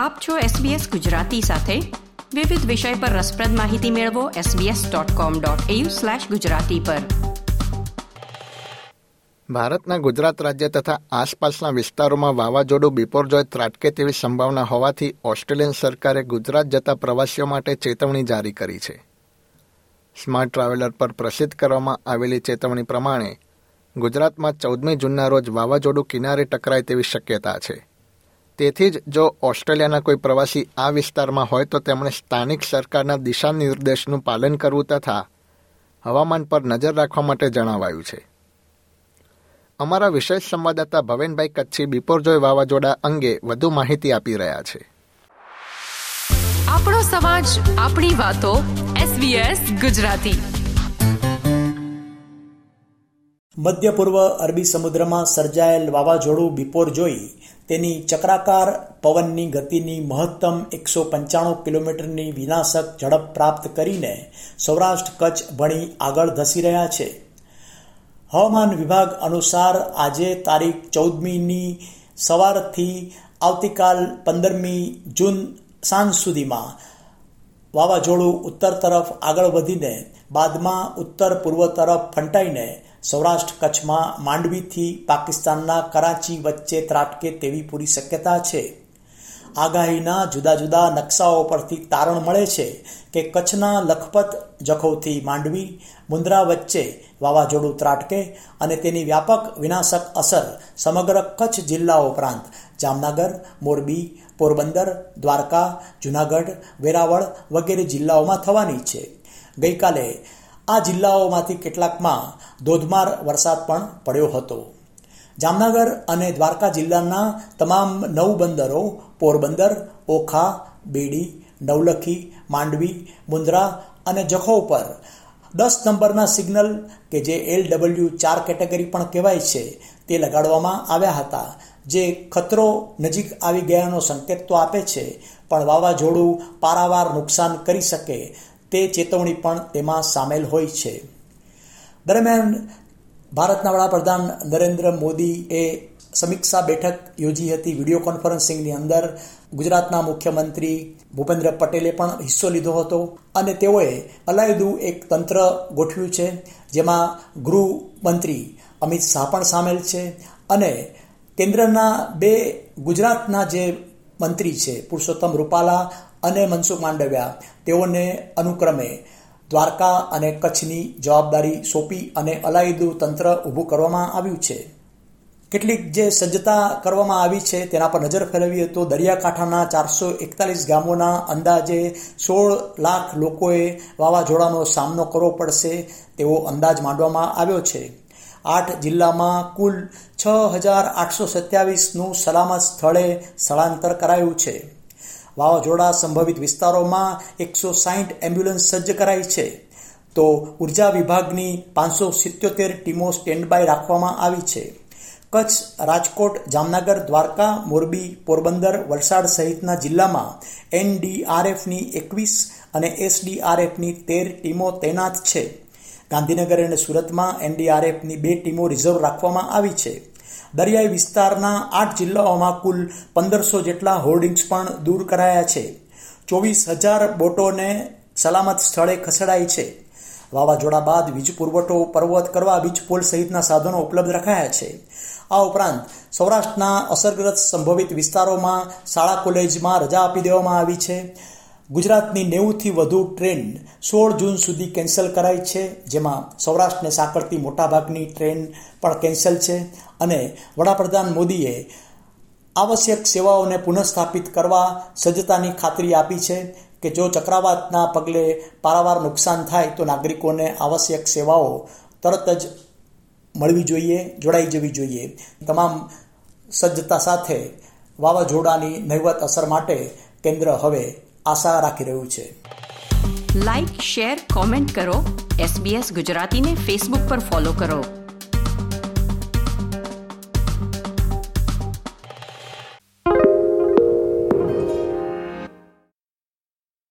આપ છો SBS ગુજરાતી સાથે. વિવિધ વિષય પર રસપ્રદ માહિતી મેળવો sbs.com.au/gujarati પર. ભારતના ગુજરાત રાજ્ય તથા આસપાસના વિસ્તારોમાં વાવાઝોડું બિપોરજોય ત્રાટકે તેવી સંભાવના હોવાથી ઓસ્ટ્રેલિયન સરકારે ગુજરાત જતા પ્રવાસીઓ માટે ચેતવણી જારી કરી છે. સ્માર્ટ ટ્રાવેલર પર પ્રસિદ્ધ કરવામાં આવેલી ચેતવણી પ્રમાણે ગુજરાતમાં ચૌદમી જૂનના રોજ વાવાઝોડું કિનારે ટકરાય તેવી શક્યતા છે. તેથી જ જો ઓસ્ટ્રેલિયાના કોઈ પ્રવાસી આ વિસ્તારમાં હોય તો તેમણે સ્થાનિક સરકારના દિશા નિર્દેશનું પાલન કરવું તથા હવામાન પર નજર રાખવા માટે જણાવાયું છે. અમારા વિશેષ સંવાદદાતા ભવેનભાઈ કચ્છી બિપોરજોય વાવાઝોડા અંગે વધુ માહિતી આપી રહ્યા છે. આપણો સમાજ આપણી વાતો SBS ગુજરાતી. મધ્ય પૂર્વ અરબી સમુદ્રમાં સર્જાયેલ વાવાઝોડું બિપોર જોઈ તેની ચક્રાકાર પવનની ગતિની મહત્તમ એકસો પંચાણું કિલોમીટરની વિનાશક ઝડપ પ્રાપ્ત કરીને સૌરાષ્ટ્ર કચ્છ ભણી આગળ ધસી રહ્યા છે. હવામાન વિભાગ અનુસાર આજે તારીખ ચૌદમીની સવારથી આવતીકાલ પંદરમી જૂન સાંજ સુધીમાં વાવાઝોડું ઉત્તર તરફ આગળ વધીને બાદમાં ઉત્તર પૂર્વ તરફ ફંટાઈને સૌરાષ્ટ્ર કચ્છમાં માંડવીથી પાકિસ્તાનના કરાચી વચ્ચે ત્રાટકે તેવી પૂરી શક્યતા છે. આગાહીના જુદા જુદા નકશાઓ પરથી તારણ મળે છે કે કચ્છના લખપત જખૌથી માંડવી, મુન્દ્રા વચ્ચે વાવાઝોડું ત્રાટકે અને તેની વ્યાપક વિનાશક અસર સમગ્ર કચ્છ જિલ્લા ઉપરાંત જામનગર, મોરબી, પોરબંદર, દ્વારકા, જુનાગઢ, વેરાવળ વગેરે જિલ્લાઓમાં થવાની છે. ગઈકાલે આ જિલ્લાઓમાંથી કેટલાકમાં ધોધમાર વરસાદ પણ પડ્યો હતો. જામનગર અને દ્વારકા જિલ્લાના તમામ નવ બંદરો, પોરબંદર, ઓખા, બેડી, નવલખી, માંડવી મુન્દ્રા અને જખૌ પર દસ નંબરના સિગ્નલ કે જે એલ ડબલ્યુ ચાર કેટેગરી પણ કહેવાય છે, તે લગાડવામાં આવ્યા હતા. જે ખતરો નજીક આવી ગયાનો સંકેત તો આપે છે, પણ વાવાઝોડું પારાવાર નુકસાન કરી શકે તે ચેતવણી પણ તેમાં સામેલ હોય છે. દરમિયાન ભારતના વડાપ્રધાન નરેન્દ્ર મોદીએ સમીક્ષા બેઠક યોજી હતી. વીડિયો કોન્ફરન્સિંગની અંદર ગુજરાતના મુખ્યમંત્રી ભૂપેન્દ્ર પટેલે પણ હિસ્સો લીધો હતો અને તેઓએ અલાયદું એક તંત્ર ગોઠવ્યું છે, જેમાં ગૃહમંત્રી અમિત શાહ પણ સામેલ છે અને કેન્દ્રના બે ગુજરાતના જે મંત્રી છે, પુરુષોત્તમ રૂપાલા અને મનસુખ માંડવિયા તેઓને અનુક્રમે દ્વારકા અને કચ્છની જવાબદારી સોંપી અને અલાયદું તંત્ર ઊભું કરવામાં આવ્યું છે. કેટલીક જે સજ્જતા કરવામાં આવી છે તેના પર નજર ફેરવીએ તો દરિયાકાંઠાના ચારસો એકતાલીસ ગામોના અંદાજે સોળ લાખ લોકોએ વાવાઝોડાનો સામનો કરવો પડશે તેવો અંદાજ માંડવામાં આવ્યો છે. આઠ જિલ્લામાં કુલ છ હજાર આઠસો સત્યાવીસનું સલામત સ્થળે સ્થળાંતર કરાયું છે. વાવાઝોડા સંભવિત વિસ્તારોમાં એકસો સાહીઠ એમ્બ્યુલન્સ સજ્જ કરાઈ છે. તો ઊર્જા વિભાગની પાંચસો સિત્યોતેર ટીમો સ્ટેન્ડ બાય રાખવામાં આવી છે. કચ્છ, રાજકોટ, જામનગર, દ્વારકા, મોરબી, પોરબંદર, વલસાડ સહિતના જિલ્લામાં એનડીઆરએફની એકવીસ અને એસડીઆરએફની તેર ટીમો તૈનાત છે. ગાંધીનગર અને સુરતમાં એનડીઆરએફની બે ટીમો રિઝર્વ રાખવામાં આવી છે. દરિયાઈ વિસ્તારના આઠ જિલ્લાઓમાં કુલ પંદરસો જેટલા હોર્ડિંગ્સ પણ દૂર કરાયા છે. ચોવીસ હજાર બોટોને સલામત સ્થળે ખસેડાઈ છે. વાવાઝોડા બાદ વીજ પુરવઠો, પર્વત કરવા, વીજ પોલ સહિતના સાધનો ઉપલબ્ધ રખાયા છે. આ ઉપરાંત સૌરાષ્ટ્રના અસરગ્રસ્ત સંભવિત વિસ્તારોમાં શાળા, કોલેજમાં રજા આપી દેવામાં આવી છે. ગુજરાતની નેવુંથી વધુ ટ્રેન સોળ જૂન સુધી કેન્સલ કરાઈ છે, જેમાં સૌરાષ્ટ્રને સાંકળતી મોટાભાગની ટ્રેન પણ કેન્સલ છે અને વડાપ્રધાન મોદીએ આવશ્યક સેવાઓને પુનઃસ્થાપિત કરવા સજ્જતાની ખાતરી આપી છે કે જો ચક્રવાતના પગલે પારાવાર નુકસાન થાય તો નાગરિકોને આવશ્યક સેવાઓ તરત જ મળવી જોઈએ, જોડાઈ જવી જોઈએ. તમામ સજ્જતા સાથે વાવાઝોડાની નહિવત અસર માટે કેન્દ્ર હવે આશા રાખી રહ્યું છે. લાઇક શેર કોમેન્ટ કરો. એસબીએસ ગુજરાતીને ફેસબુક પર ફોલો કરો.